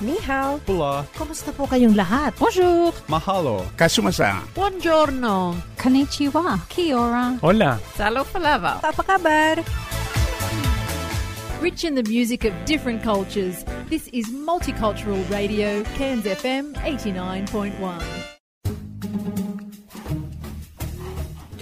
Ni hao. Hola. Kumusta po kayong lahat? Bonjour. Mahalo. Kasumasa. Buongiorno. Konnichiwa. Kia ora. Hola. Salo palava. Apa kabar? Rich in the music of different cultures, this is Multicultural Radio, Cairns FM 89.1.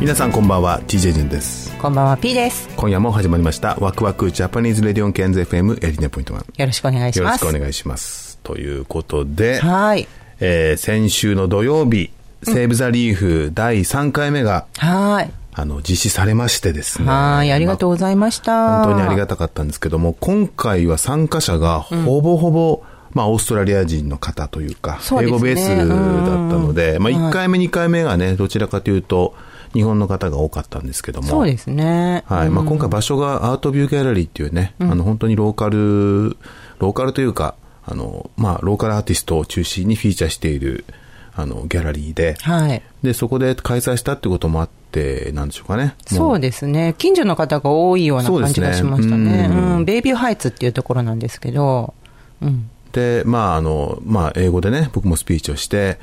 皆さんこんばんは TJ ジュンです。こんばんは P です。今夜も始まりましたワクワクジャパニーズレディオンケンズ FM89.1 よろしくお願いしよろますしくお願いします。ということで、はい。えー先週の土曜日セーブ・ザ・リーフ第3回目が、はい。あの実施されましてですね。はいありがとうございました。本当にありがたかったんですけども、今回は参加者がほぼほぼ、まあ、オーストラリア人の方というか、そうね。英語ベースだったので、まあ、1回目、2回目がね、どちらかというと、日本の方が多かったんですけども。そうですね。はい。まあ、今回場所がアートビューギャラリーっていうね、あの、本当にローカル、ローカルというか、あの、まあ、ローカルアーティストを中心にフィーチャーしている、あの、ギャラリーで、はい。で、そこで開催したってこともあって、なんでしょうかね。もそうですね。近所の方が多いような感じがしましたそうねん。うん。ベイビーハイツっていうところなんですけど。うん。で、まあ、あの、まあ、英語でね、僕もスピーチをして、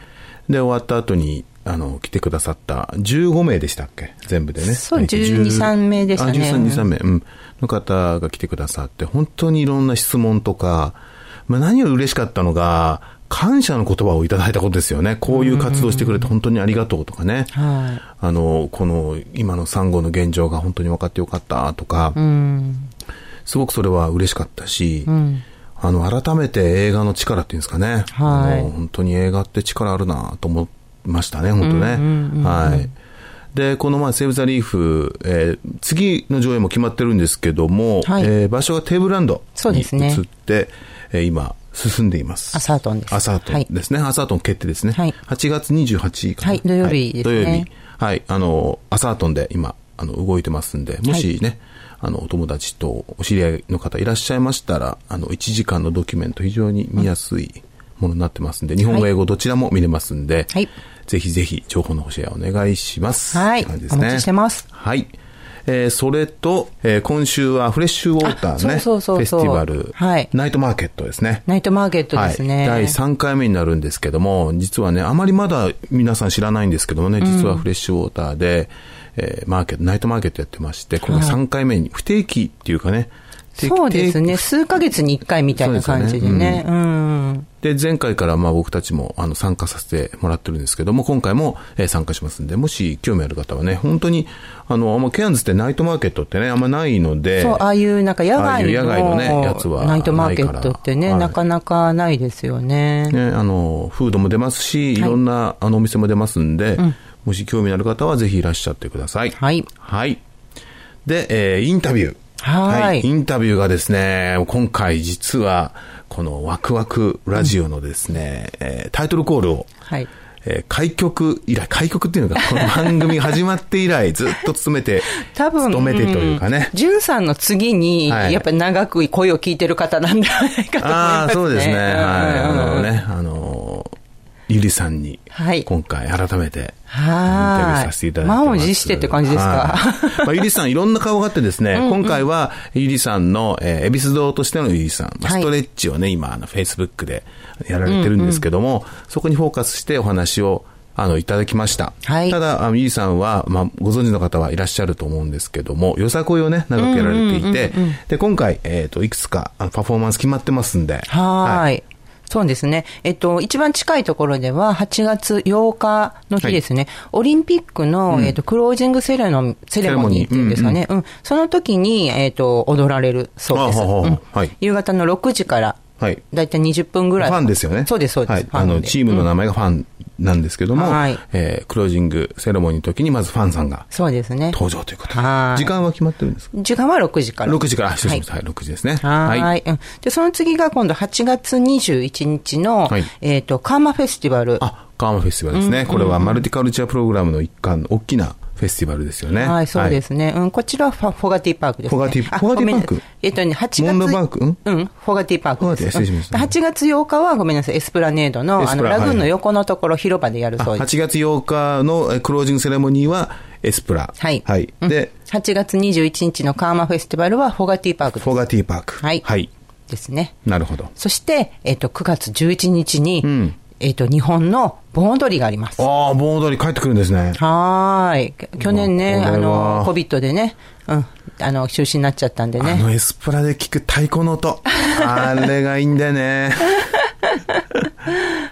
で、終わった後に、あの、来てくださった15名でしたっけ？全部でね。そうはい12 3名でしたねあ、13、2、3名、うん。の方が来てくださって、本当にいろんな質問とか、まあ、何より嬉しかったのが、感謝の言葉をいただいたことですよね。こういう活動してくれて本当にありがとうとかね。はあの、この、今のサンゴの現状が本当に分かってよかったとか、いうんすごくそれは嬉しかったし、んあの、改めて映画の力っていうんですかね。はいあの本当に映画って力あるなと思いましたね、本当ね。はい。で、このまあ、セーブ・ザ・リーフ、えー次の上映も決まってるんですけども、はいえー場所がテーブルランドに移って、えー今、進んでいます。アサートンですアサートンですね。アサートン決定ですね。はい8月28日かな。はい土曜日ですね土曜日。はい。あの、アサートンで今、あの、動いてますんで、もしね、あの、お友達とお知り合いの方いらっしゃいましたら、あの、1時間のドキュメント非常に見やすいものになってますんで、日本語、英語どちらも見れますんで、はい。ぜひぜひ情報のシェアお願いします。はい。感じですね。お待ちしてます。はい。えーそれと、えー今週はフレッシュウォーターね、あそうそうそうフェスティバル、はい。ナイトマーケットですね。ナイトマーケットですね、はい、第3回目になるんですけども、実はね、あまりまだ皆さん知らないんですけどもね、実はフレッシュウォーターで、えーマーケット、ナイトマーケットやってまして、これ3回目に不定期っていうかね、そうですね定数ヶ月に1回みたいな感じでねそううんで、前回からまあ僕たちもあの参加させてもらってるんですけども、今回もえー参加しますんで、もし興味ある方はね、本当に、あの、あんまケアンズってナイトマーケットってね、あんまないので、そう、ああいうなんか野ああいう野外のねやつはナイトマーケットってね、ないなかなかないですよね。ね、あの、フードも出ますし、いろんな、あのお店も出ますんで、もし興味のある方はぜひいらっしゃってください。はい。はい。で、えーインタビュー。はいインタビューがですね、今回実は、このワクワクラジオのですね、えータイトルコールを、はい。えー開局以来、開局っていうのが、この番組が始まって以来、ずっと勤めて、多分、勤めてというかね。じゅんさんの次に、はいやっぱり長く声を聞いてる方なんじゃないかと思いますね。ああ、そうですね。はい。あうんのね、あの、ゆりさんに、はい。今回改めて、インタビュはいーさせていただいてます。満を持してって感じですか？はい。まあ、ゆりさんいろんな顔があってですね、今回はゆりさんの、えー、エビス堂としてのゆりさん、ストレッチをね、今、あの、フェイスブックでやられてるんですけども、そこにフォーカスしてお話を、あの、いただきました。はい。ただ、あのゆりさんは、まあ、ご存知の方はいらっしゃると思うんですけども、よさこいをね、長くやられていて、で、今回、えっ、と、いくつか、パフォーマンス決まってますんで、はい。そうですね。えっと、一番近いところでは、8月8日の日ですね、オリンピックの、えっと、クロージングセレモセレモニーっていうんですかね。うん、その時に、えっと、踊られるそうです。はい。夕方の6時から、はいだいたい20分ぐらい。ファンですよね。そうです、そうです。はい。あの、チームの名前がファンなんですけども、はいえークロージングセレモニーの時にまずファンさんがそうですね。登場ということではい時間は決まってるんですか？時間は6時から。6時から、あ失礼しました。はい、6時ですね。はい。はい。うん。で、その次が今度8月21日の、はいえっ、と、カーマフェスティバル。あ、カーマフェスティバルですね。これはマルティカルチャープログラムの一環、大きなフェスティバルですよね。はい、そうですね。うん、こちらはフォガティパークですね。フォガティあフォガティパーク？えっとね、8月。モンドバンク？ん？うん、フォガティパークです。フォガティ失礼しましたうん8月8日はごめんなさい、エスプラネードの、あの、ララグーンのはい横のところ、広場でやるあそうです。8月8日のえクロージングセレモニーはエスプラ。はい。はい。うんで、8月21日のカーマフェスティバルはフォガティパークです。フォガティパーク。はいはい。ですね。なるほど。そして、えっと、9月11日に、んえっと、日本の盆踊りがあります。ああ、盆踊り帰ってくるんですね。はーい。去年ね、あの、コビットでね、うん、あの、中止になっちゃったんでね。あのエスプラで聞く太鼓の音。あれがいいんだよね。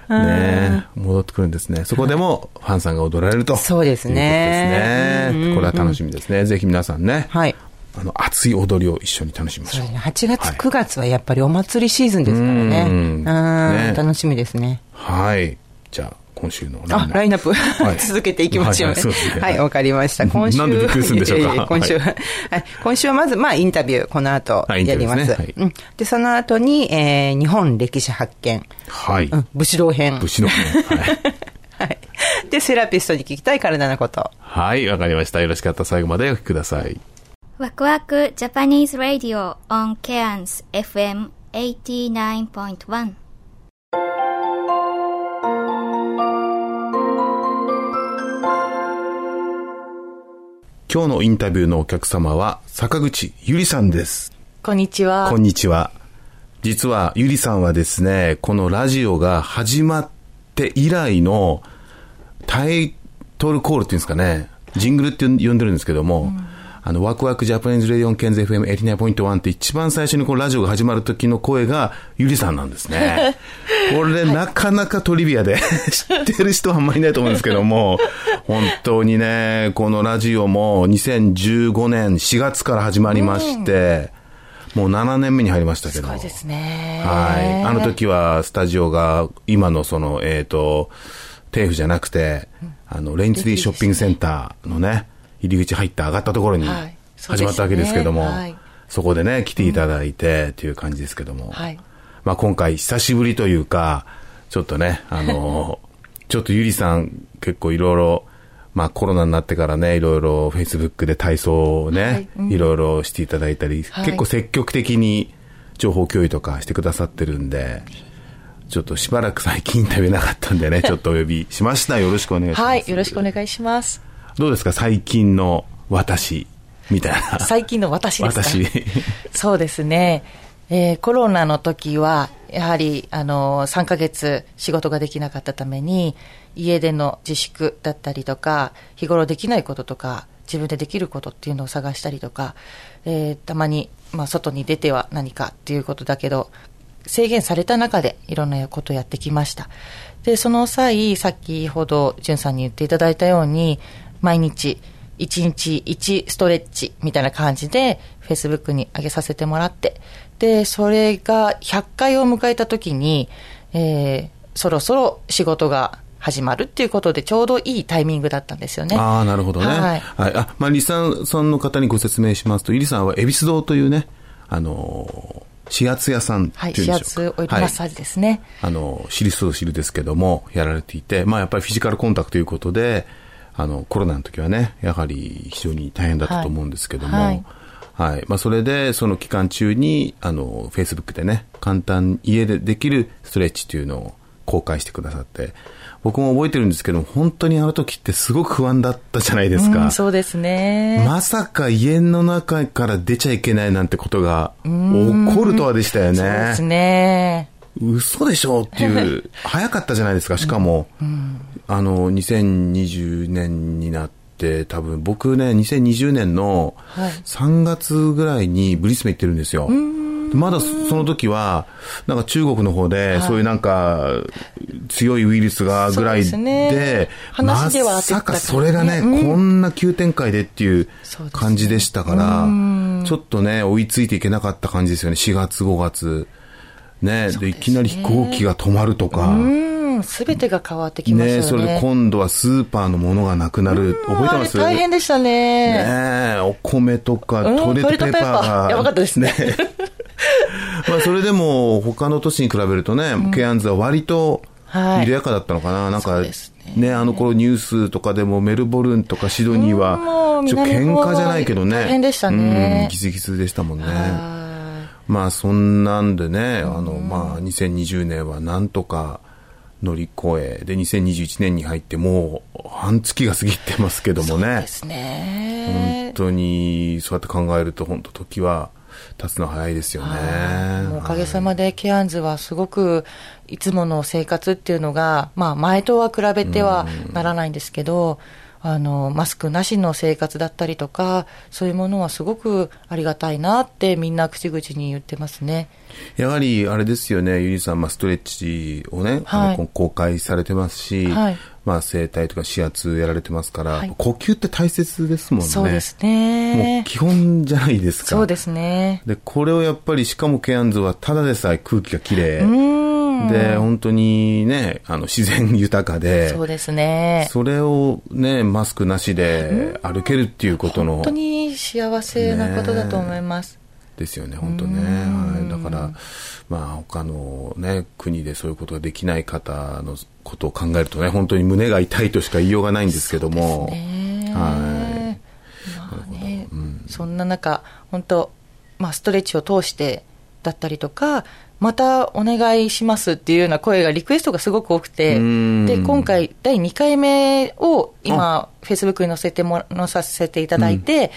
ねえ戻ってくるんですね。そこでもファンさんが踊られると。そうですねですね。これは楽しみですね。ぜひ皆さんね。はい。あの、熱い踊りを一緒に楽しみましょう。8月、はい9月はやっぱりお祭りシーズンですからね。ううんん。ね楽しみですね。はい。じゃあ、今週のラインナッあ、プはい 続けていきましょうね。はいはいそうですねはい、わかりました。今週。でびっくりするんでしょうかいやいや今週は、はい。今週はまず、まあ、インタビュー、この後、やります。はいうん。で、その後に、えー、日本歴史発見。はい。うん、武士道編。武士の編。はい。はい。で、セラピストに聞きたい体のこと。はい、わかりました。よろしかったら最後までお聞きください。ワクワク Japanese Radio on Cairns FM 89.1今日のインタビューのお客様は、坂口ゆりさんです。こんにちはこんにちは。実は、ゆりさんはですね、このラジオが始まって以来のタイトルコールっていうんですかね、ジングルって呼んでるんですけども、あの、ワクワク Japanese Radio on ケンズ FM89.1 って一番最初にこのラジオが始まる時の声がゆりさんなんですね。これ、なかなかトリビアで 知ってる人はあんまりいないと思うんですけども、本当にね、このラジオも2015年4月から始まりまして、もう7年目に入りましたけど。そうですね。はい。あの時はスタジオが今のその、えっ、と、テーフじゃなくて、あの、レインツリーショッピングセンターのね、入り口入って上がったところに始まったわけですけども、はい。そこでね、来ていただいてっていう感じですけども、はい。まあ今回久しぶりというか、ちょっとね、あの、ちょっとゆりさん結構いろいろ、まあコロナになってからね、いろいろフェイスブックで体操をね、い。ろいろしていただいたり、はい。結構積極的に情報共有とかしてくださってるんで、ちょっとしばらく最近インタビューなかったんでね、ちょっとお呼びしました。よろしくお願いします。はい、よろしくお願いします。どうですか？最近の私、みたいな。最近の私ですか？私。そうですね。えーコロナの時は、やはり、あの、3ヶ月仕事ができなかったために、家での自粛だったりとか、日頃できないこととか、自分でできることっていうのを探したりとか、えーたまに、まあ、外に出ては何かっていうことだけど、制限された中でいろんなことをやってきました。で、その際、先ほど、じゅんさんに言っていただいたように、毎日、1日1ストレッチみたいな感じで、Facebook に上げさせてもらって、で、それが100回を迎えた時に、えーそろそろ仕事が始まるっていうことで、ちょうどいいタイミングだったんですよね。ああ、なるほどね。ははいい。あ、まあ、リサさんの方にご説明しますと、イリさんは恵比寿堂というね、あのー、指圧屋さんってはいい、うんでしょうか。指圧オイルマッサージですね。あの、知る人ぞ知るですけども、やられていて、まあやっぱりフィジカルコンタクトということで、あの、コロナの時はね、やはり非常に大変だったと思うんですけども、はいはい。まあそれで、その期間中に、あの、Facebook でね、簡単、家でできるストレッチというのを公開してくださって、僕も覚えてるんですけど、本当にあの時ってすごく不安だったじゃないですか。うん、そうですね。まさか家の中から出ちゃいけないなんてことが起こるとはでしたよね。そうですね。嘘でしょっていう、早かったじゃないですか、しかも。あの、2020年になって、多分僕ね、2020年のはい。3月ぐらいにブリスベン行ってるんですよ。まだその時は、なんか中国の方で、そういうなんか、強いウイルスがぐらいでで、まさかそれがね、こんな急展開でっていう感じでしたから、ちょっとね、追いついていけなかった感じですよね、4月、5月。ね、で、いきなり飛行機が止まるとか。うん、すべてが変わってきますよね。ねそれで今度はスーパーのものがなくなる。覚えてます？大変でしたね。ねお米とかトイレットペーパーが。やばかったですね。まあそれでも他の都市に比べるとね、ケアンズは割と緩やかだったのかな。なんかね、あの頃ニュースとかでもメルボルンとかシドニーは、ちょ喧嘩じゃないけどね。大変でしたね。ギスギスでしたもんね。まあそんなんでね、あの、まあ2020年はなんとか乗り越え、で2021年に入ってもう半月が過ぎてますけどもね。そうですね。本当にそうやって考えると本当時は経つの早いですよね。おかげさまでケアンズはすごくいつもの生活っていうのが、まあ前とは比べてはならないんですけど、あの、マスクなしの生活だったりとか、そういうものはすごくありがたいなってみんな口々に言ってますね。やはりあれですよね、ゆりさん、まあ、ストレッチをね、はい、公開されてますし、はい、まあ、整体とか指圧やられてますから、はい、呼吸って大切ですもんね。そうですね。もう基本じゃないですか。そうですね。で、これをやっぱり、しかもケアンズはただでさえ空気がきれい。で、本当にね、あの、自然豊かで、そうですね。それをね、マスクなしで歩けるっていうことの。本当に幸せなことだと思います。ですよね、本当ね。はい。だから、まあ、他のね、国でそういうことができない方のことを考えるとね、本当に胸が痛いとしか言いようがないんですけども。ね、はい。まあね、うん、そんな中、本当、まあ、ストレッチを通してだったりとか、またお願いしますっていうような声が、リクエストがすごく多くて、で、今回、第2回目を今、フェイスブックに載せても、載させていただいて、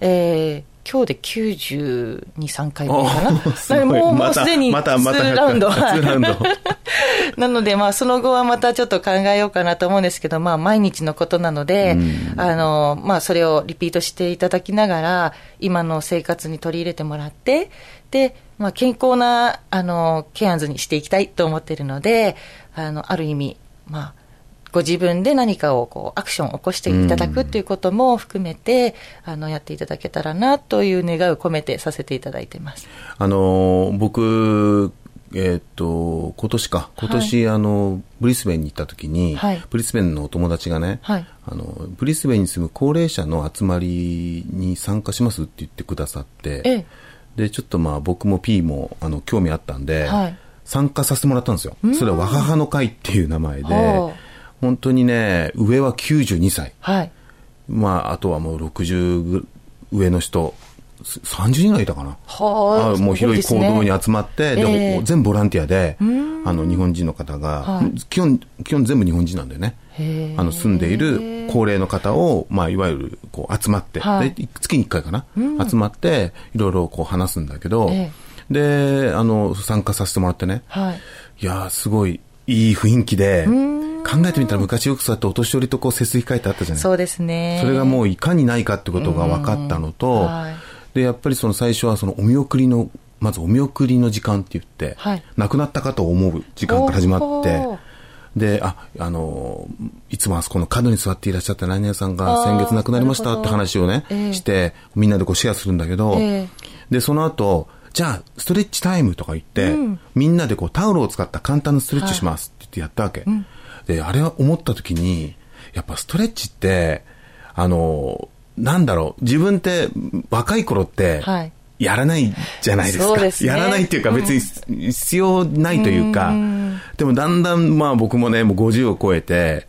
うん、えー今日で92、3回目かな。もう、もうすでに2ラウンド。なので、まあ、その後はまたちょっと考えようかなと思うんですけど、まあ、毎日のことなので、あの、まあ、それをリピートしていただきながら、今の生活に取り入れてもらって、で、まあ、健康な、あの、ケアンズにしていきたいと思っているので、あの、ある意味、まあ、ご自分で何かをこうアクションを起こしていただくということも含めて、あのやっていただけたらなという願いを込めてさせていただいてます。あの僕えー、っと今年か、今年、はい、あのブリスベンに行った時に、はい、ブリスベンのお友達がね、はい、あのブリスベンに住む高齢者の集まりに参加しますって言ってくださって、ええ、でちょっとまあ僕も P もあの興味あったんで、参加させてもらったんですよ。それは若葉の会っていう名前で、本当にね、上は92歳。はい。まあ、あとはもう60上の人、30人ぐらいいたかな。はあ。もう広い行動に集まって、で、えー、全部ボランティアで、あの、日本人の方が、はい、基本、基本全部日本人なんだよね。あの、住んでいる高齢の方を、まあ、いわゆる、こう、集まって、はい、月に1回かな、うん、集まって、いろいろこう話すんだけど、えー、で、あの、参加させてもらってね。はい。いやすごい、いい雰囲気で、考えてみたら昔よくそうやってお年寄りとこう、節水会ってあったじゃないそうですね。それがもういかにないかってことが分かったのと、はい、で、やっぱりその最初はそのお見送りの、まずお見送りの時間って言って、はい、亡くなった方を思う時間から始まって、で、あ、あの、いつもあそこの角に座っていらっしゃった何屋さんが先月亡くなりましたって話をね、して、みんなでこうシェアするんだけど、えー、で、その後、じゃあ、ストレッチタイムとか言って、うん、みんなでこうタオルを使った簡単なストレッチしますって言ってやったわけ。はいうん、で、あれは思った時に、やっぱストレッチって、あの、なんだろう、自分って若い頃って、やらないじゃないですか。はいすね、やらないっていうか別に必要ないというか、うん、でもだんだんまあ僕もね、もう50を超えて、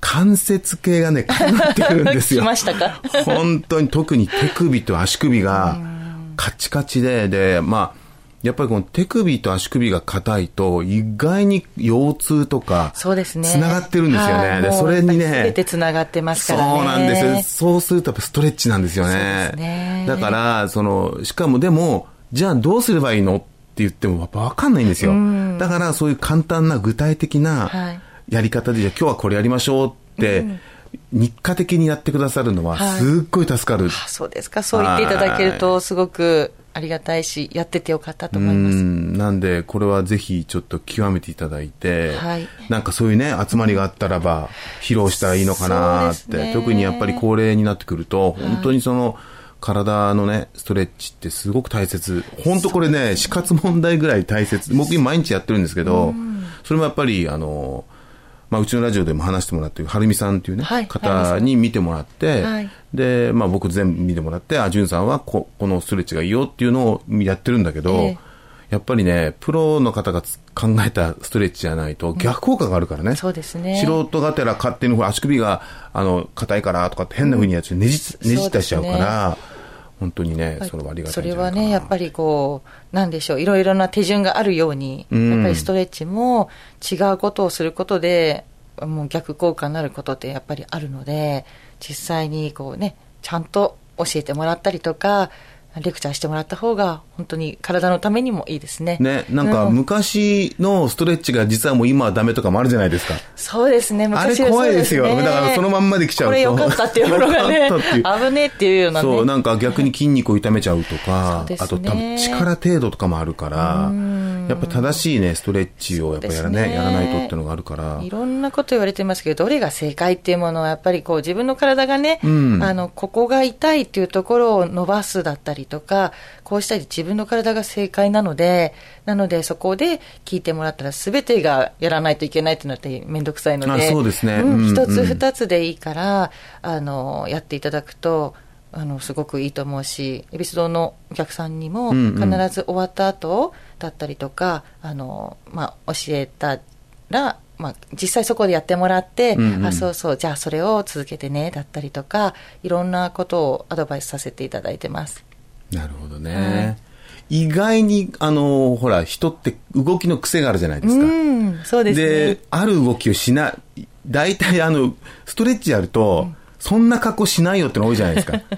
関節系がね、かなってくるんですよ。来ましたか？本当に特に手首と足首がカチカチで、で、まあ、やっぱりこの手首と足首が硬いと、意外に腰痛とか、そうですね。つながってるんですよね。で、それにね。すべてつながってますからね。そうなんですそうするとやっぱストレッチなんですよね。ねだから、その、しかもでも、じゃあどうすればいいのって言ってもやっぱ分かんないんですよ。だからそういう簡単な具体的なやり方で、じゃあ今日はこれやりましょうって、うん日課的にやってくださるのは、すっごい助かる、はい、そうですか、そう言っていただけると、すごくありがたいし、やっててよかったと思います。なんで、これはぜひちょっと極めていただいて、はい、なんかそういうね、集まりがあったらば、披露したらいいのかなって、ね、特にやっぱり高齢になってくると、本当にその、体のね、ストレッチってすごく大切。本当これね、死活問題ぐらい大切。僕今毎日やってるんですけど、それもやっぱり、あの、まあ、うちのラジオでも話してもらってる、はるみさんっていうね、はい方に見てもらって、はい。で、まあ僕全部見てもらって、あ、じゅんさんはここのストレッチがいいよっていうのをやってるんだけど、ええ。やっぱりね、プロの方がつ考えたストレッチじゃないと逆効果があるからね。そうですね。素人がてら勝手に足首が、あの、硬いからとかって変な風にやってねじ,、ねじったしちゃうから、本当にね、それはありがたそいんじゃないかな。れはね、やっぱりこう、なんでしょう、いろいろな手順があるように、うん。やっぱりストレッチも違うことをすることで、もう逆効果になることってやっぱりあるので、実際にこうね、ちゃんと教えてもらったりとか、レクチャーしてもらった方が、本当に体のためにもいいですね。ね、なんかう昔のストレッチが実はもう今はダメとかもあるじゃないですか。そうですね、あれ昔は怖いですよ。だからそのまんまで来ちゃうと。これ良かったっていうものがね 危ねえっていうようなね。そう、なんか逆に筋肉を痛めちゃうとか、ねあと多分力程度とかもあるから、やっぱ正しいね、ストレッチをやっぱやらねやらないとっていうのがあるから。いろんなこと言われてますけど、どれが正解っていうものは、やっぱりこう自分の体がね、うんあの、ここが痛いっていうところを伸ばすだったりとか、こうしたり自分の体が正解なので、なのでそこで聞いてもらったら全てがやらないといけないっていうのってめんどくさいので、あそうですね。うんうん一つうん二つでいいから、あの、やっていただくと、あの、すごくいいと思うし、恵比寿堂のお客さんにもうんうん。必ず終わった後だったりとか、あの、まあ、教えたら、まあ、実際そこでやってもらって、うんうん。あそうそうじゃあそれを続けてねだったりとかいろんなことをアドバイスさせていただいてますなるほどね。意外に、あの、ほら、人って動きの癖があるじゃないですか。うんそうですね。で、ある動きをしない、大体あの、ストレッチやると、そんな格好しないよっての多いじゃないですか。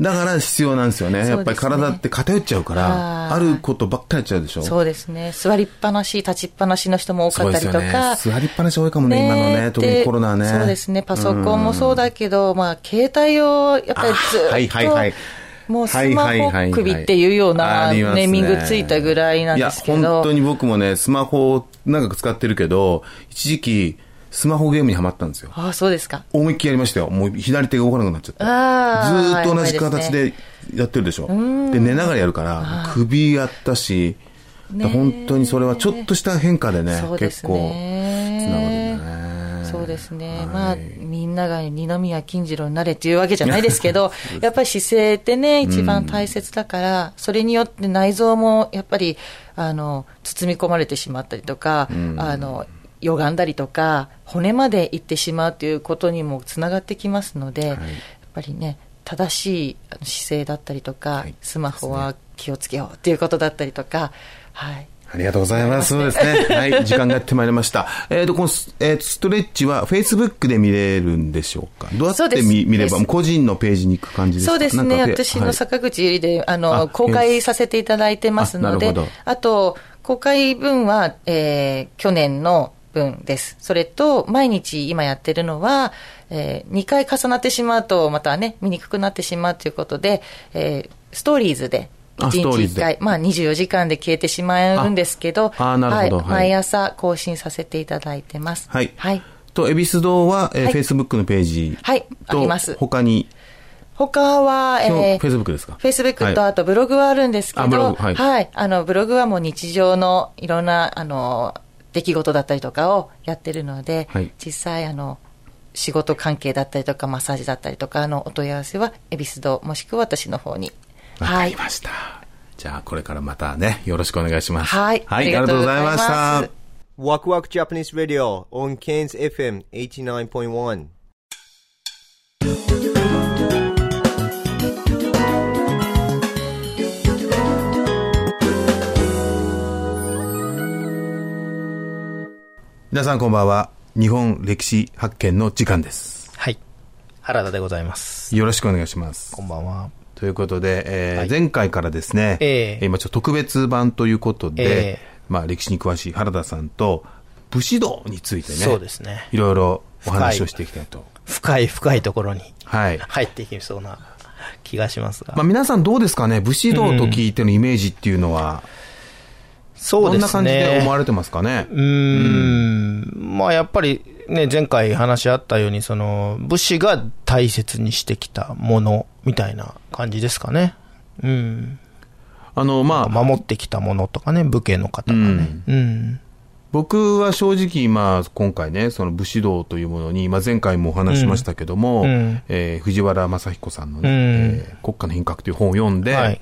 だから必要なんですよね。やっぱり体って偏っちゃうから、はい。あることばっかりやっちゃうでしょ。そうですね。座りっぱなし立ちっぱなしの人も多かったりとか。ね。座りっぱなし多いかもね今のね特にでコロナはね。そうですね。パソコンもそうだけど、まあ携帯をやっぱりずっと、あはいはいはいもうスマホ首っていうようなネーミングついたぐらいなんですけど。いや、本当に僕もね、スマホを長く使ってるけど、一時期、スマホゲームにはまったんですよ。ああそうですか。思いっきりやりましたよ。もう左手が動かなくなっちゃって。ずっと同じ形でやってるでしょ。で寝ながらやるから、首やったし、本当にそれはちょっとした変化でね、結構、つねながるですね、はい。まあ、みんなが二宮金次郎になれっていうわけじゃないですけど、やっぱり姿勢ってね、一番大切だから、それによって内臓もやっぱりあの包み込まれてしまったりとか、あの歪んだりとか、骨までいってしまうということにもつながってきますので、やっぱりね、正しい姿勢だったりとか、はい。スマホは気をつけようっていうことだったりとか、はい。ありがとうございます。そうですね。はい、時間がやってまいりました。えっ、と、このス、えーとストレッチは Facebook で見れるんでしょうか？どうやって見見れば、個人のページに行く感じですか？そうですね、私のはい坂口ゆりで、あのあ公開させていただいてますので、あと、公開分は、えー去年の分です。それと、毎日今やってるのは、え2回重なってしまうと、またね、見にくくなってしまうということで、えーストーリーズで、あ1ストーリーズで。日1回、まあ24時間で消えてしまうんですけど、ああなるほど。はい、はい。毎朝更新させていただいてます。はい。はい。と、恵比寿堂は、えーはい。Facebook のページはい。あと、ります。他に、他は、えー Facebook ですか？フェイスブックとはい。あとブログはあるんですけど、あブログ。はい。あの、ブログはもう日常のいろんな、あの、出来事だったりとかをやってるので、はい。実際、あの、仕事関係だったりとか、マッサージだったりとかのお問い合わせは、恵比寿堂、もしくは私の方に。わかりました。じゃあ、これからまたね、よろしくお願いします。はいはい、ありががとうございとうございまますした。Waku Waku Japanese Radio on Cairns FM 89.1. 皆さんこんばんは。日本歴史発見の時間です。はい。原田でございます。よろしくお願いします。こんばんは。ということで、えーはい前回からですね、ええ今ちょっと特別版ということで、ええまあ歴史に詳しい原田さんと武士道についてね、そうですねいろいろお話をしていきたいと。深い深いところにはい。入っていきそうな気がしますが。まあ皆さんどうですかね？武士道と聞いてのイメージっていうのは、そうですね。どんな感じで思われてますかね？うーん。まあやっぱりね、前回話し合ったように、その、武士が大切にしてきたものみたいな感じですかね。うん。あの、まあ。守ってきたものとかね、武家の方がね。うん。僕は正直、まあ、今回ね、その武士道というものに、まあ、前回もお話ししましたけども、うんうんえー藤原正彦さんのね、うんえー国家の品格という本を読んで、はい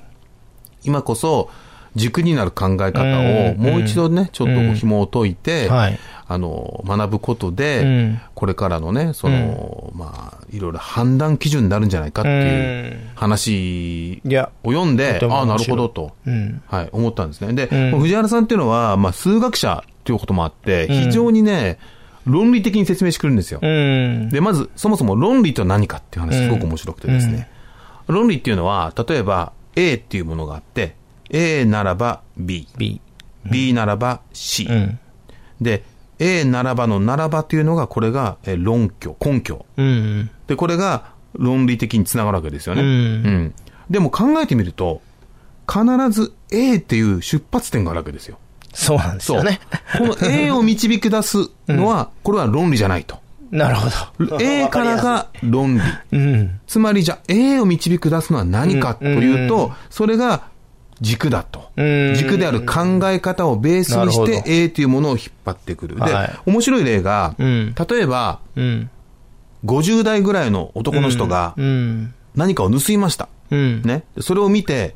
今こそ軸になる考え方をうんもう一度ね、ちょっと紐を解いて、はいあの、学ぶことで、うんこれからのね、その、まあ、いろいろ判断基準になるんじゃないかっていう話を読んでああ、なるほどと。うん。はい、思ったんですね。で、うん藤原さんっていうのは、まあ、数学者ということもあって、うん非常にね、論理的に説明してくるんですよ。うん。で、まず、そもそも論理とは何かっていう話、すごく面白くてですね。論理っていうのは、例えば、A っていうものがあって、A ならば B。B。B ならば C。うん。で、A ならばのならばっていうのが、これがえー論拠、根拠。うん。で、これが論理的につながるわけですよね。うんうんでも考えてみると、必ず A っていう出発点があるわけですよ。そうなんですよね。この A を導き出すのは、これは論理じゃないと。なるほど。A からが論理。うん。つまりじゃあ A を導き出すのは何かというと、うんそれが軸だと。うん軸である考え方をベースにして A というものを引っ張ってくる。ではい、面白い例が、うん例えば、うん。50代ぐらいの男の人がうん。何かを盗みました。うん。ね。それを見て、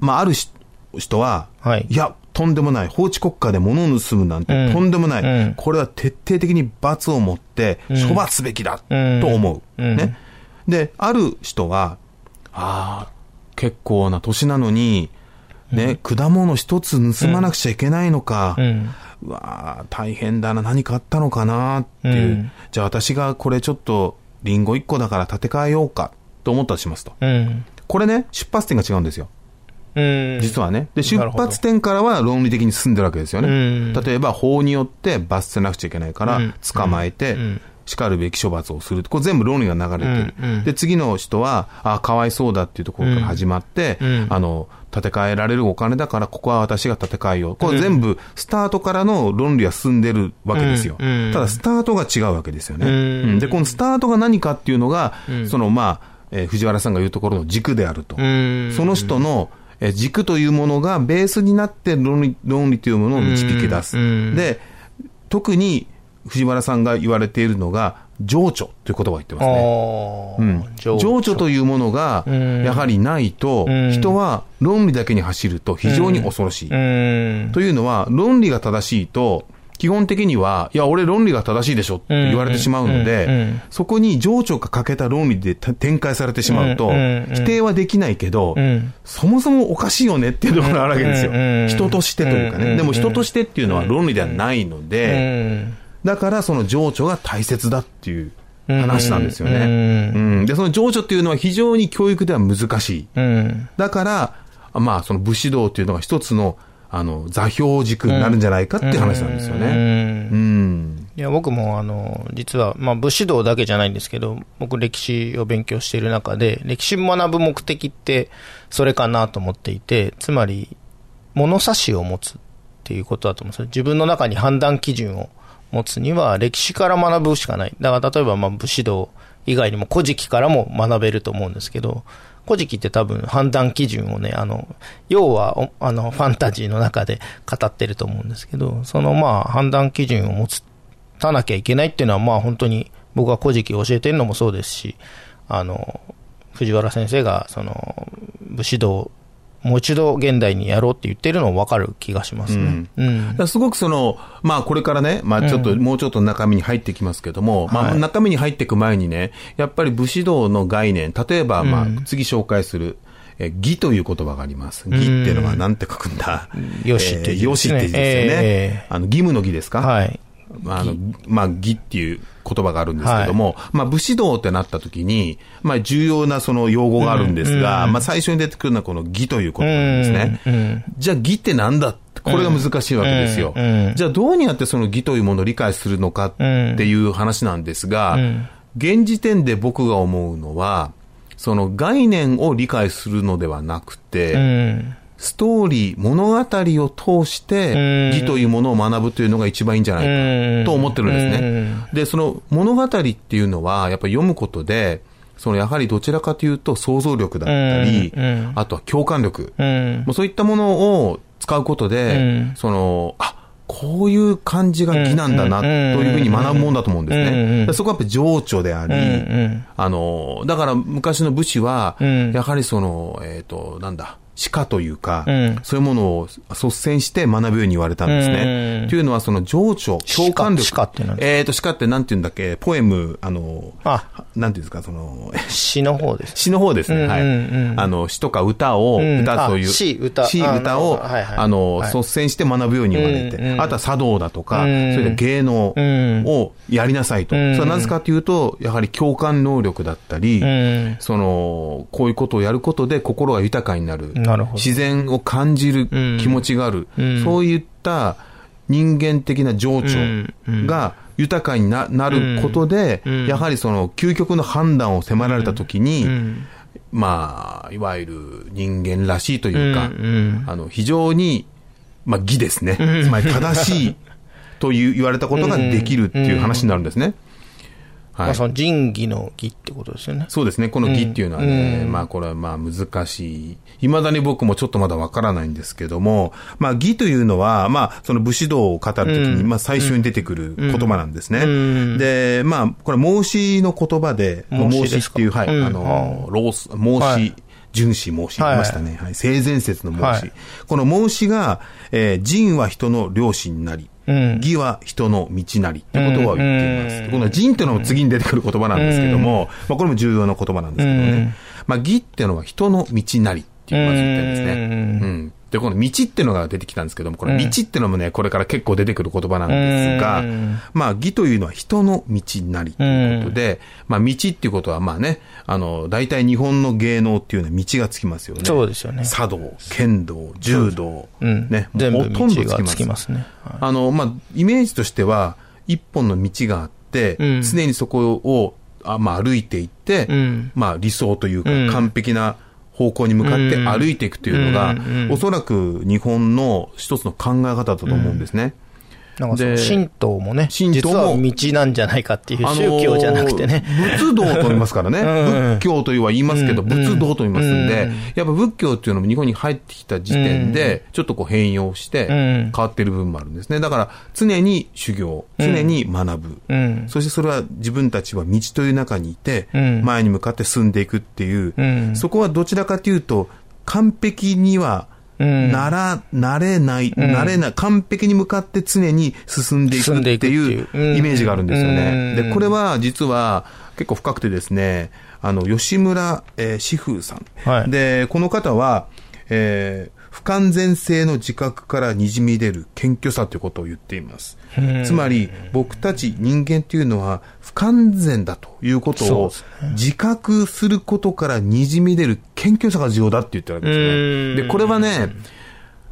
まあ、あるし人は、はいいや、とんでもない。法治国家で物を盗むなんてうんとんでもない。うんこれは徹底的に罰を持ってうん処罰すべきだ、うんと思う。うんね。で、ある人は、ああ、結構な年なのに、ね、果物一つ盗まなくちゃいけないのか。うわあ大変だな、何かあったのかなっていう。うんじゃあ私がこれちょっと、リンゴ一個だから建て替えようか、と思ったとしますと。うん。これね、出発点が違うんですよ。うん。実はね。で、出発点からは論理的に進んでるわけですよね。うん例えば、法によって罰せなくちゃいけないからうん、捕まえてうん、叱るべき処罰をする。これ全部論理が流れてる。で、次の人は、あ、かわいそうだっていうところから始まって、うんあの、建て替えられるお金だから、ここは私が建て替えよう。これ全部、スタートからの論理は進んでるわけですよ。うんうんただ、スタートが違うわけですよね。うんうんで、このスタートが何かっていうのが、うんその、まあ、えー藤原さんが言うところの軸であると。うんその人の、えー軸というものがベースになって論理論理というものを導き出す。うんで、特に藤原さんが言われているのが、情緒という言葉を言ってますね。あうん。あ。情緒というものが、うん。やはりないと、うん。人は論理だけに走ると非常に恐ろしい。うん。というのは、論理が正しいと、基本的には、いや、俺論理が正しいでしょって言われてしまうので、そこに情緒が欠けた論理でた展開されてしまうと否定はできないけどうん、そもそもおかしいよねっていうところがあるわけですよ。人としてというかね。でも人としてっていうのは論理ではないのうで、ん。だからその情緒が大切だっていう話なんですよね。うんうんで、その情緒っていうのは非常に教育では難しい。うん。だから、まあ、その武士道っていうのが一つの、あの、座標軸になるんじゃないかっていう話なんですよね。うん。いや、僕も、あの、実は、まあ、武士道だけじゃないんですけど、僕、歴史を勉強している中で、歴史を学ぶ目的って、それかなと思っていて、つまり、物差しを持つっていうことだと思うんですよ。自分の中に判断基準を持つには、歴史から学ぶしかない。だから、例えば、まあ、武士道以外にも、古事記からも学べると思うんですけど、古事記って多分判断基準をね、あの、要は、あの、ファンタジーの中で語ってると思うんですけど、そのまあ、判断基準を持つたなきゃいけないっていうのは、まあ本当に僕が古事記を教えてるのもそうですし、あの、藤原先生が、その、武士道もう一度現代にやろうって言ってるのもわかる気がしますね。すごくその、まあこれからね、まあちょっと、うんもうちょっと中身に入ってきますけども、まあはい。中身に入っていく前にね、やっぱり武士道の概念、例えばまうん。あ次紹介する、え義という言葉があります。義っていうのは何て書くんだ。よしってよしって字ですよね。えあの、義務の義ですか？はい。あの、まあ、義っていう言葉があるんですけども、まあ、武士道ってなった時に、まあ、重要なその用語があるんですが、うん。まあ、最初に出てくるのはこの義という言葉なんですね。うんうんじゃあ義ってなんだ？これが難しいわけですよ。うんうんじゃあどうにやってその義というものを理解するのかっていう話なんですが、うん。現時点で僕が思うのは、その概念を理解するのではなくて、うんストーリー、物語を通して、義というものを学ぶというのが一番いいんじゃないかと思ってるんですね。で、その物語っていうのは、やっぱり読むことで、そのやはりどちらかというと想像力だったり、あとは共感力、もうそういったものを使うことで、その、あ、こういう感じが義なんだな、というふうに学ぶもんだと思うんですね。でそこはやっぱり情緒であり、あの、だから昔の武士は、やはりその、えっ、と、なんだ、鹿というか、そういうものを率先して学ぶように言われたんですね。というのは、その情緒、共感力。鹿って何えっ、と、鹿ってなんて言うんだっけ、ポエム、あの、なんていうんですか、その、詩の方です。詩の方ですね。はい。うんうん。うんあの、詩とか歌を、うん。歌という、あ詩歌。詩、あ歌を、なるほど。はいはい。あの、はい率先して学ぶように言われて、うんうんあとは茶道だとか、うん。それで芸能をやりなさいと。うん。それはなぜかというと、やはり共感能力だったり、うん。その、こういうことをやることで心が豊かになる。自然を感じる気持ちがある。うん。そういった人間的な情緒が豊かにななることで、うん。やはりその究極の判断を迫られたときに、まあ、いわゆる人間らしいというか、うん。あの、非常に、まあ、義ですね。うん。つまり正しいという言われたことができるっていう話になるんですね。まあ、その仁義の義ってことですよね。そうですね。この義っていうのはね、うんまあこれはまあ難しい。未だに僕もちょっとまだわからないんですけども、まあ義というのは、まあその武士道を語るときに、うんまあ最初に出てくる言葉なんですね。うんで、まあこれ孟子の言葉で、孟子っていう、はい、うんあの、老子、孟子、はい荀子、孟子、はいいましたね。はい。性善説の孟子。はいこの孟子が、えー仁は人の良心になり、うん義は人の道なりってことを言っています。うんこの仁っていうのも次に出てくる言葉なんですけども、まあこれも重要な言葉なんですけどね。うんまあ義っていうのは人の道なりっていうまず言ってるんですね。うん。で、この道っていうのが出てきたんですけども、この道っていうのもね、これから結構出てくる言葉なんですが、うん。まあ義というのは人の道なりということで、まあ道っていうことはまあね、あの、大体日本の芸能っていうのは道がつきますよね。そうですよね。茶道、剣道、柔道、うん。ね、ほとんどつきますね。あの、まあ、イメージとしては、一本の道があって、うん。常にそこを、あまあ、歩いていって、うん。まあ、理想というか、うん。完璧な方向に向かってうん歩いていくというのが、おそらく日本の一つの考え方だと思うんですね。なんか神道もね、神道も。実は道なんじゃないかっていう宗教じゃなくてね。あのー仏道と言いますからね。うん。仏教とは言いますけど、うん。仏道と言いますんで、うん。やっぱ仏教っていうのも日本に入ってきた時点で、ちょっとこう変容して、うん。変わってる部分もあるんですね。だから、常に修行、常に学ぶ。うん。そしてそれは自分たちは道という中にいて、うん。前に向かって進んでいくっていう、うん。そこはどちらかというと、完璧には、うんなら、なれない、うんなれない、完璧に向かって常に進んでいくっていうイメージがあるんですよね。うんで、これは実は結構深くてですね、あの、吉村、えー、志風さん。はいで、この方は、えー不完全性の自覚から滲み出る謙虚さということを言っていますうん。つまり、僕たち人間っていうのは不完全だということを自覚することから滲み出る謙虚さが重要だって言ってるわけですうん。ね。で、これはね、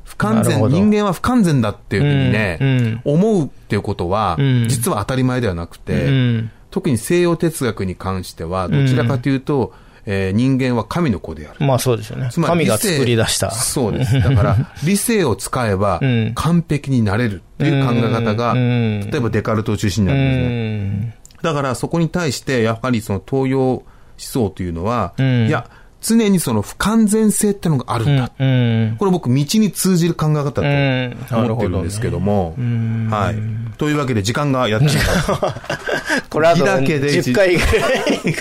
不完全、人間は不完全だっていうふうにね、うん。思うっていうことは、うん。実は当たり前ではなくて、うん。特に西洋哲学に関しては、どちらかというと、えー人間は神の子である。まあそうですよね。つまり神が作り出した。そうです。だから、理性を使えばうん完璧になれるっていう考え方が、うん例えばデカルトを中心になるんですね。だからそこに対して、やはりその東洋思想というのは、うんいや、常にその不完全性ってのがあるんだ。うんこれ僕、道に通じる考え方とうん。思ってるんですけども、はい。というわけで時間がやってきた。これあと日だけで10回ぐ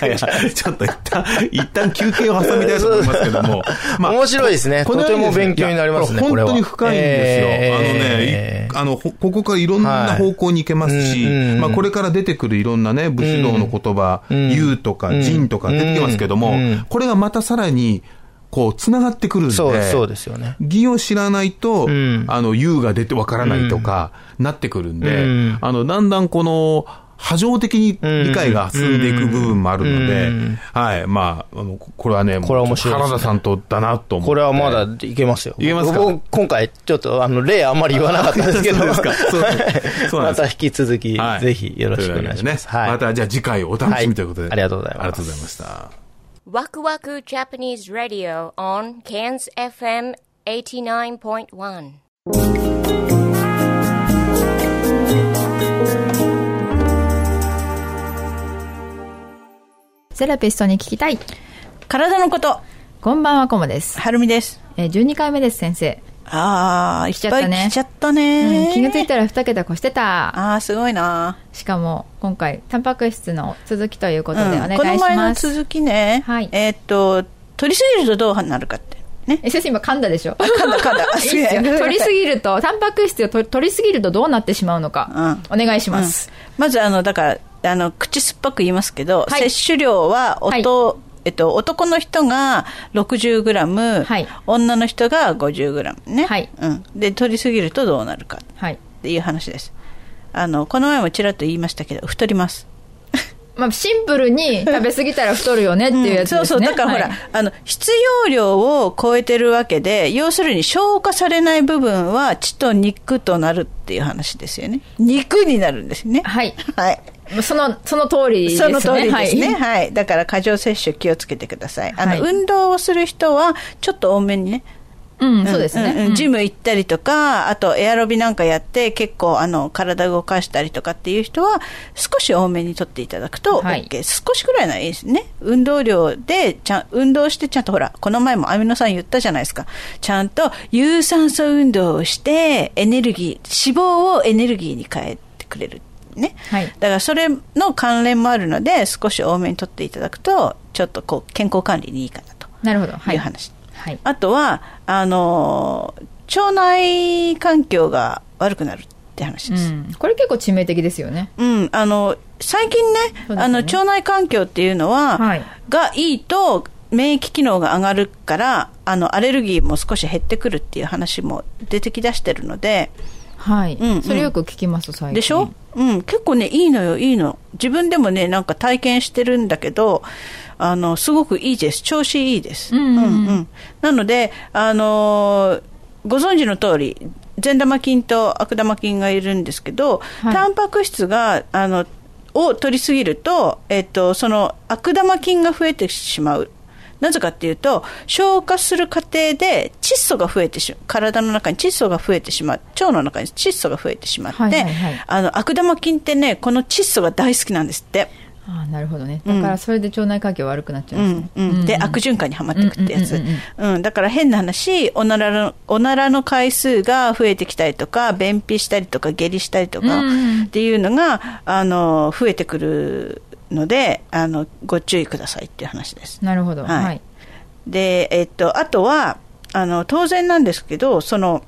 らい。ちょっと一旦、一旦休憩を挟みたいと思いますけども。面白いですね。とても勉強になりますね本当に深いんですよ。えー。あのね、いあの、ほここからいろんな方向に行けますし、はいうんまあこれから出てくるいろんなね、武士道の言葉、うん言うとか、うん。仁とか出てきますけども、うんこれがまたさらに、こう、繋がってくるんで。そうそうですよね。義を知らないと、ん。あの、優が出てわからないとか、なってくるんで、うん。あの、だんだんこの、波状的に理解が進んでいく部分もあるので、うん。はい、まあ、あの、これはね、これは面白いね。原田さんとだなと思って。これはまだいけますよ。いけますか？僕今回、ちょっと、あの、例あんまり言わなかったんですけど。また引き続き、はい。ぜひよろしくお願いします。ね。また、じゃあ次回お楽しみということで、はい。ありがとうございます。ありがとうございました。Waku Waku Japanese Radio on Cairns FM 89.1. セラピストに聞きたい。体のこと。こんばんは、こもです。はるみです。えー、12回目です、先生。ああ、来ちゃったね。来ちゃったね、うん、気がついたら2桁越してた。ああ、すごいな。しかも、今回、タンパク質の続きということでお願いします。うん、この前の続きね。はい。えー、っと、取りすぎるとどうなるかって。ね、え先生今噛んだでしょ？噛んだ噛んだ 取りすぎるとタンパク質を取りすぎるとどうなってしまうのか、うん、お願いします、うん、まずあのだからあの口酸っぱく言いますけど、はい、摂取量は音、はいえっと、男の人が 60g、はい、女の人が 50g ね、はい。うん、で取りすぎるとどうなるか。っていう話です、あのこの前もちらっと言いましたけど太ります。まあ、シンプルに食べ過ぎたら太るよねっていうやつですね、うん、そうそう、だからほら、はい、あの、必要量を超えてるわけで、要するに消化されない部分は血と肉となるっていう話ですよね。肉になるんですね。はい。はい。その、その通りですね。その通りですね。はい。はい、だから過剰摂取気をつけてください。あの、はい、運動をする人は、ちょっと多めにね、うん、そうですね、ジム行ったりとか、あとエアロビなんかやって、結構あの体動かしたりとかっていう人は、少し多めにとっていただくと OK、はい、少しくらいならいいですね。運動量でちゃん、運動してちゃんとほら、この前もアミノさん言ったじゃないですか。ちゃんと有酸素運動をして、エネルギー、脂肪をエネルギーに変えてくれる。ね、はい、だからそれの関連もあるので少し多めにとっていただくとちょっとこう健康管理にいいかなと。なるほど、い。う話、はい、あとはあの腸内環境が悪くなるって話です、うん、これ結構致命的ですよね。うん、あの最近ね、ね、あの腸内環境っていうのは、はい、がいいと免疫機能が上がるからあのアレルギーも少し減ってくるっていう話も出てきだしてるので。はい、うん、それよく聞きます最近。でしょ？うん、結構ね、いいのよ、いいの。自分でもね、なんか体験してるんだけど、あの、すごくいいです。調子いいです。うん、うん、うん。なので、あのー、ご存知の通り、善玉菌と悪玉菌がいるんですけど、はい、タンパク質が、あの、を取りすぎると、えっと、その悪玉菌が増えてしまう。なぜかっていうと、消化する過程で窒素が増えてしまう、体の中に窒素が増えてしまう、腸の中に窒素が増えてしまって、はいはいはい、あの、悪玉菌ってね、この窒素が大好きなんですって。あなるほどね。だからそれで腸内環境悪くなっちゃうんですね。うんうん、で、悪循環にはまっていくってやつ。うん、だから変な話、おならの、おならの回数が増えてきたりとか、便秘したりとか、下痢したりとかっていうのが、あの、増えてくるので、あの、ご注意くださいっていう話です。なるほど。はい。はい、で、えっと、あとは、あの、当然なんですけど、その、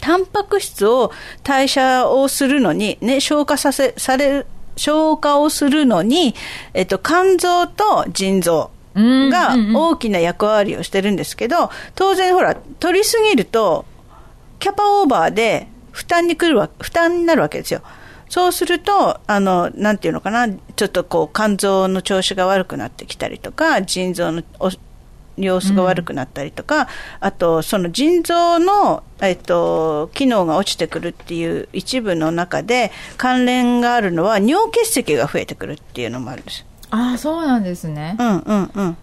タンパク質を代謝をするのに、ね、消化させ、される、消化をするのに、えっと、肝臓と腎臓が大きな役割をしてるんですけど、当然ほら、取りすぎると、キャパオーバーで負担に来るわ、負担になるわけですよ。そうすると、あの、なんていうのかな、ちょっとこう、肝臓の調子が悪くなってきたりとか、腎臓の様子が悪くなったりとか、うん、あと、その腎臓の、えっと、機能が落ちてくるっていう一部の中で、関連があるのは、尿結石が増えてくるっていうのもあるんです。ああ、そうなんですね。うんうんうん。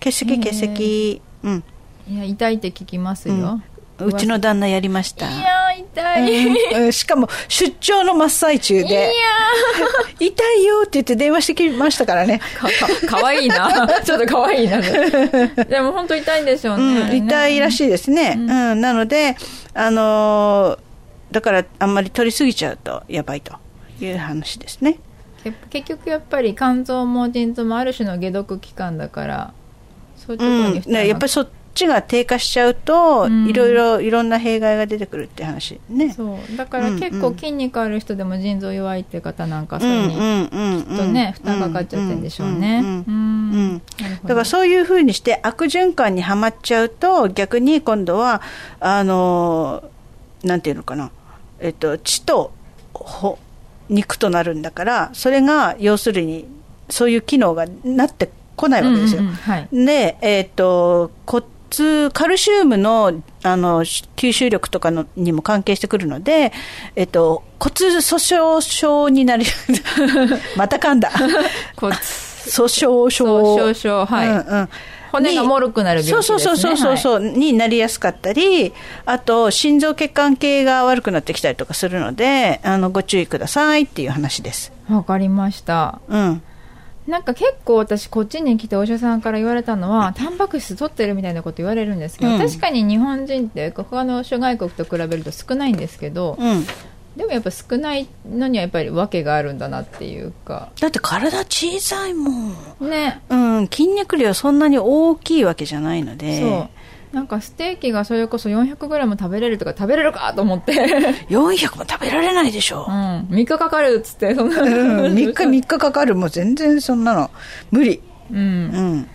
結石、結石、うん。いや、痛いって聞きますよ。うんうちの旦那やりました。いや痛い、うん、しかも、出張の真っ最中で。いや 痛いよって言って電話してきましたからね。か、わいいな。ちょっとかわいいな。でも本当痛いんでしょうね。うん、痛いらしいですね。うん、うん、なので、あのー、だからあんまり取りすぎちゃうとやばいという話ですね。結局やっぱり肝臓も腎臓もある種の解毒器官だから、そういうところに、うん、ね、やっぱりそちが低下しちゃうと、いろいろいろんな弊害が出てくるって話ね。そう。だから結構筋肉ある人でも腎臓弱いって方なんかそれにきっとね負担かかっちゃってるんでしょうね。だからそういうふうにして悪循環にはまっちゃうと逆に今度はあのなんていうのかな。えっと血とほ肉となるんだからそれが要するにそういう機能がなってこないわけですよ。はい、で、えっ、ー、と骨カルシウムのあの吸収力とかのにも関係してくるので、えっと、骨粗しょう症になり、また噛んだ。骨粗しょう症。症、はい。うんうん骨が脆くなるね。そうそうそうそうそう、になりやすかったり、あと、心臓血管系が悪くなってきたりとかするので、あの、ご注意くださいっていう話です。わかりました。うん。なんか結構私こっちに来てお医者さんから言われたのは、タンパク質取ってるみたいなこと言われるんですけど、うん確かに日本人って他の諸外国と比べると少ないんですけど、うん。でもやっぱ少ないのにはやっぱり訳があるんだなっていうか。だって体小さいもん。ね。うん、筋肉量そんなに大きいわけじゃないので。そう。なんかステーキがそれこそ 400g 食べれるとか食べれるかと思って。400も食べられないでしょ。うん。3日かかるっつって、そんな。うん、3日3日かかる。もう全然そんなの無理。うん。うん。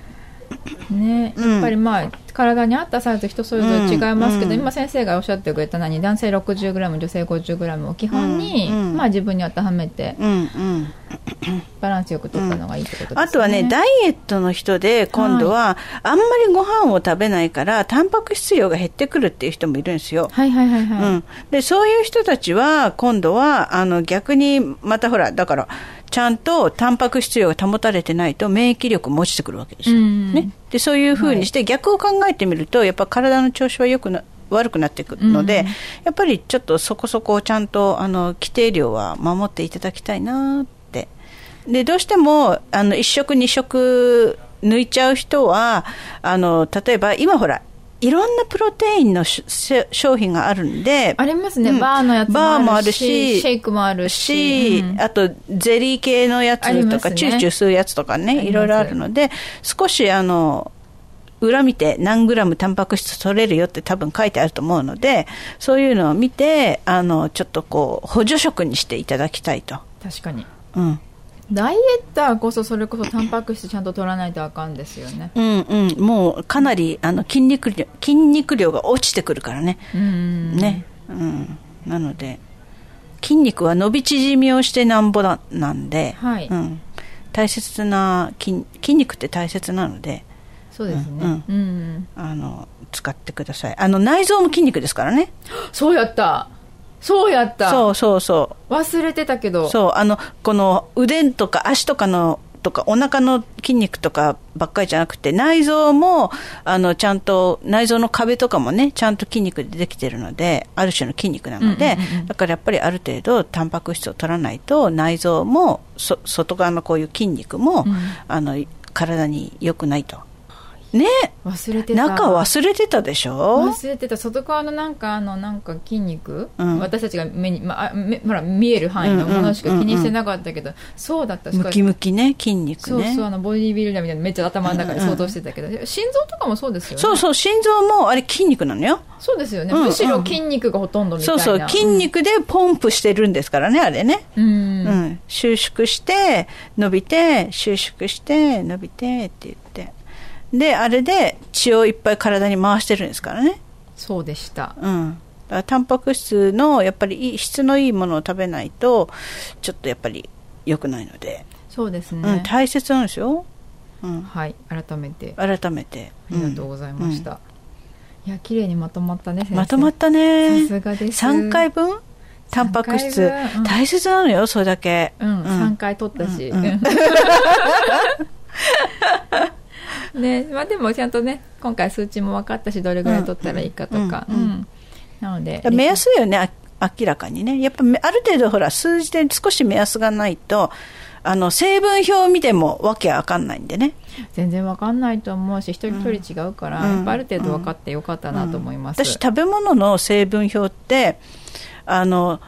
ね、うん。やっぱりまあ体に合ったサイズ人それぞれ違いますけど、うん。今先生がおっしゃってくれたのに男性 60g 女性 50g を基本に、うんうん。まあ、自分に当てはめてうんうん。バランスよく取ったのがいいってことですね、あとはね、ダイエットの人で、今度は、あんまりご飯を食べないから、タンパク質量が減ってくるっていう人もいるんですよ。はいはいはいはい、うん、でそういう人たちは、今度はあの逆にまたほら、だから、ちゃんとタンパク質量が保たれてないと免疫力も落ちてくるわけですよ。うんね、でそういうふうにして、逆を考えてみると、やっぱ体の調子はよくな悪くなってくるので、うんやっぱりちょっとそこそこちゃんとあの規定量は守っていただきたいなって。でどうしてもあの1食、2食抜いちゃう人はあの例えば今ほらいろんなプロテインのしし商品があるんで。ありますね、うんバーのやつもバーもああるしるし、シェイクもあるし、し、うんあとゼリー系のやつとか、ねチューチュー吸うやつとかね、いろいろあるので、少しあの、裏見て何グラムタンパク質取れるよって多分書いてあると思うので、そういうのを見て、あの、ちょっとこう、補助食にしていただきたいと。確かにうん。ダイエッターこそそれこそタンパク質ちゃんと取らないとあかんですよね。うんうん。もうかなり、あの、筋肉量、筋肉量が落ちてくるからね。うん。ね。うん。なので、筋肉は伸び縮みをしてなんぼだなんで、はい。うん、大切な筋筋肉って大切なのでそうですね。うん。うん。あの使ってください。あの内臓も筋肉ですからね。そうやったそうやった。そうそうそ忘れてたけど。うそうあのこの腕とか足とかのとかお腹の筋肉とかばっかりじゃなくて内臓もあのちゃんと内臓の壁とかもねちゃんと筋肉でできてるのである種の筋肉なので、だからやっぱりある程度タンパク質を取らないと内臓もそ外側のこういう筋肉も、うん。あの体に良くないとね。忘れてた。中忘れてたでしょ？忘れてた。外側のなんかあのなんか筋肉、うん。私たちが目に、まあ、あ目ほら見える範囲のものしか気にしてなかったけど、そうだった。しムキムキね筋肉そうねそうあのボディービルダーみたいなめっちゃ頭の中で想像してたけど、心臓とかもそうですよね。そうそう心臓もあれ筋肉なのよ。そうですよね、うん。むしろ筋肉がほとんどみたいな。そうそう筋肉でポンプしてるんですからねあれね。うん、うん、収縮して伸びて収縮して伸びてって言ってであれで血をいっぱい体に回してるんですからね。そうでした。うん。だからタンパク質のやっぱりいい質のいいものを食べないとちょっとやっぱり良くないので、そうですね、うん、大切なんですよ、うん、はい改めて。改めて。ありがとうございました、いや綺麗にまとまったねまとまったね。さすがです。3回分？タンパク質。うん大切なのよそれだけ。うん、うん。3回取ったし、うんうん ねまあでもちゃんとね今回数値も分かったしどれぐらい取ったらいいかとか、うんうんうんなので目安よねあ明らかにね。やっぱめある程度ほら数字で少し目安がないとあの成分表を見てもわけわかんないんでね。全然分かんないと思うし一人一人違うから、うん。やっぱある程度分かってよかったなと思います、私食べ物の成分表ってあの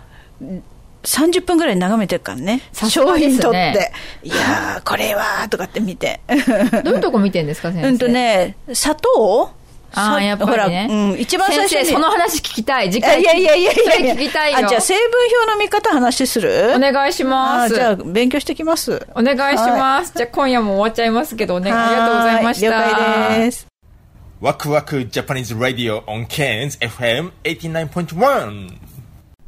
30分ぐらい眺めてるからね。さすが商品取って。ねいやーこれはとかって見て。どういうとこ見てんですか先生？うんとね砂糖？さあーやっぱりね。ほら、うん、一番最初に先生その話聞きたい。次い回やいやいやいやいや。それ聞きたいよあじゃあ成分表の見方話する？お願いします。あじゃあ勉強してきます。お願いします、じゃあ今夜も終わっちゃいますけどね。ありがとうございました。了解です。ワクワクジャパニーズラディオ on Cairns FM 89.1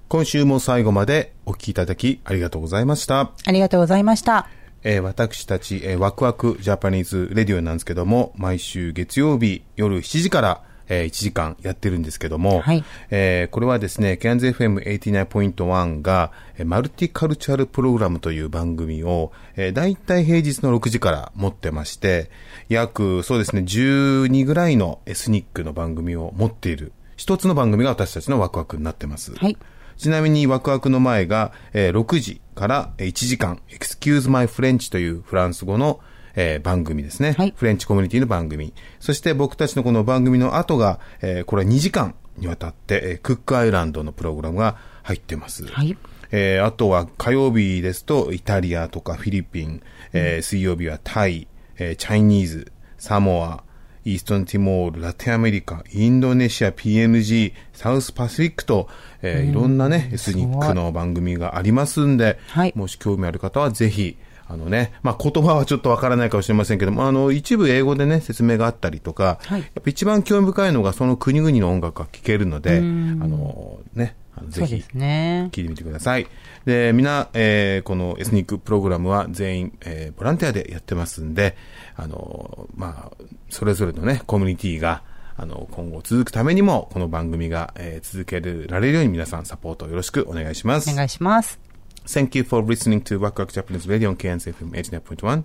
今週も最後までお聞きいただきありがとうございました。ありがとうございました。えー私たち、えーワクワクジャパニーズレディオなんですけども、毎週月曜日夜7時からえー1時間やってるんですけども、はいえーこれはですね、キャンズ FM89.1 が、えーマルティカルチャルプログラムという番組を、えー、大体平日の6時から持ってまして、約、そうですね、12ぐらいのエスニックの番組を持っている、一つの番組が私たちのワクワクになってます。はい。ちなみにワクワクの前が、えー6時からえー1時間、Excuse My French というフランス語の、えー番組ですね、フレンチコミュニティの番組。そして僕たちのこの番組の後が、えーこれは2時間にわたって、えークックアイランドのプログラムが入ってます。はい。えーあとは火曜日ですとイタリアとかフィリピン、えー水曜日はタイ、えーチャイニーズ、サモア、イーストンティモール、ラテンアメリカ、インドネシア、PNG、サウスパシフィックと、えーうんいろんなね、エスニックの番組がありますんで、もし興味ある方はぜひ、あのね、まあ、言葉はちょっとわからないかもしれませんけども、あの、一部英語でね、説明があったりとか、やっぱ一番興味深いのがその国々の音楽が聴けるので、あうんの、ね、ぜひね。聞いてみてください。で、みんな、えーこのエスニックプログラムは全員、えーボランティアでやってますんで、あの、まあ、それぞれのね、コミュニティが、あの、今後続くためにも、この番組が、えー続けられるように皆さんサポートよろしくお願いします。お願いします。Thank you for listening to Waku Waku Japanese Radio on KNZFM 89.1.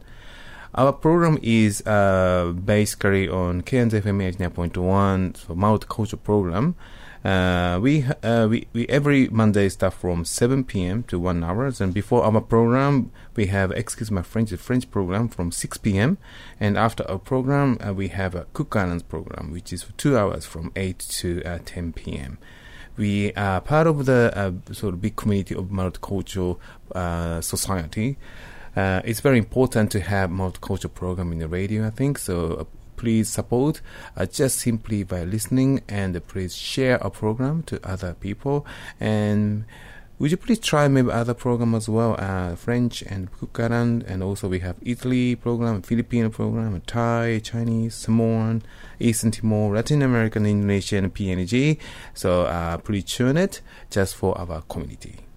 Our program is uh, basically on KNZFM 89.1, so multicultural program. Uh, we, uh, we we every Monday start from 7 p.m. to 1 hours, and before our program we have excuse my French the French program from 6 p.m. and after our program uh, we have a Cook Islands program which is for two hours from 8 to uh, 10 p.m we are part of the uh, sort of big community of multicultural uh, society. Uh, it's very important to have multicultural program in the radio, I think. So please support uh, just simply by listening and please share our program to other people and would you please try maybe other program as well, uh, French and Kukaran, and also we have Italy program, Filipino program, Thai, Chinese, Samoan, Eastern Timor, Latin American, Indonesian, PNG. So uh, please tune it just for our community.